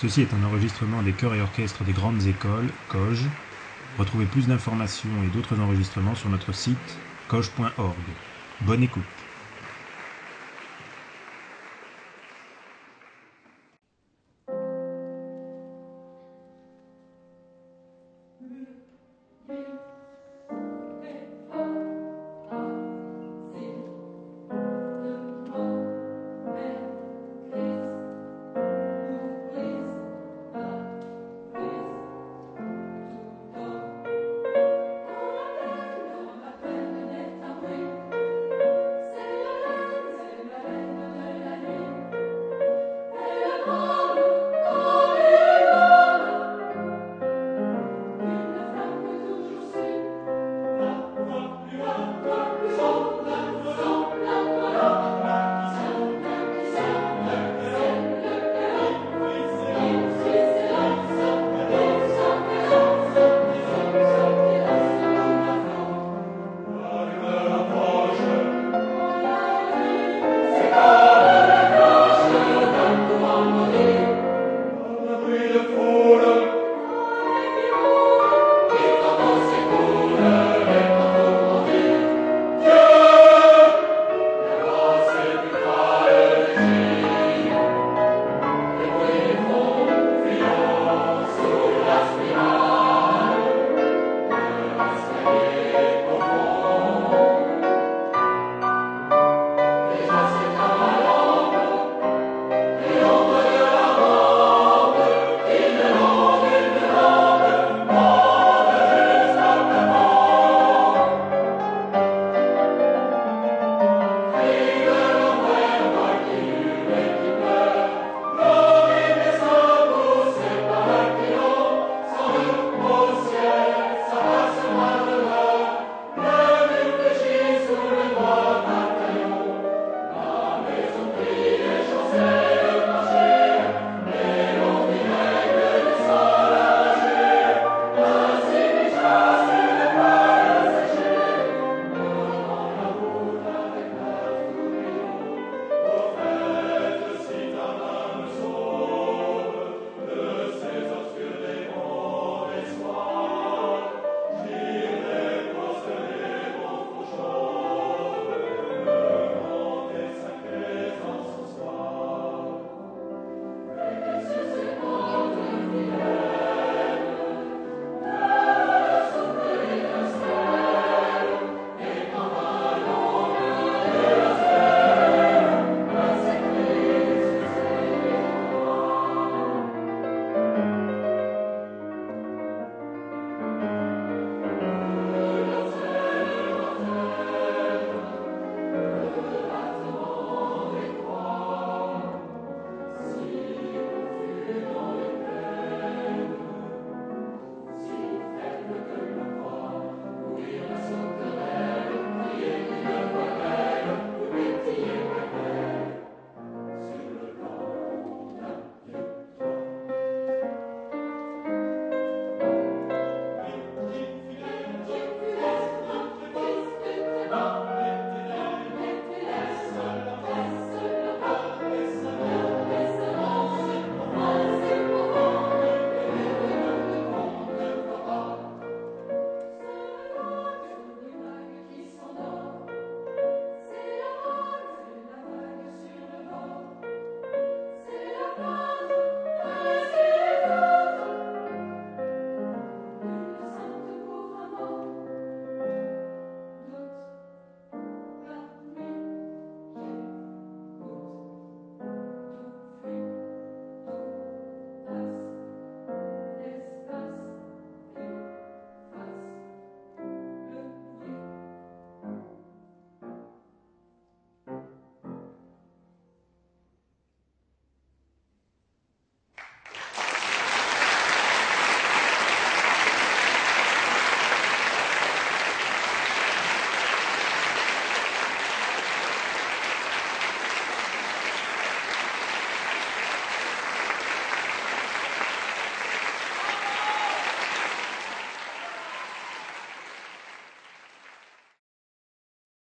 Ceci est un enregistrement des chœurs et orchestres des grandes écoles, COGE. Retrouvez plus d'informations et d'autres enregistrements sur notre site coge.org. Bonne écoute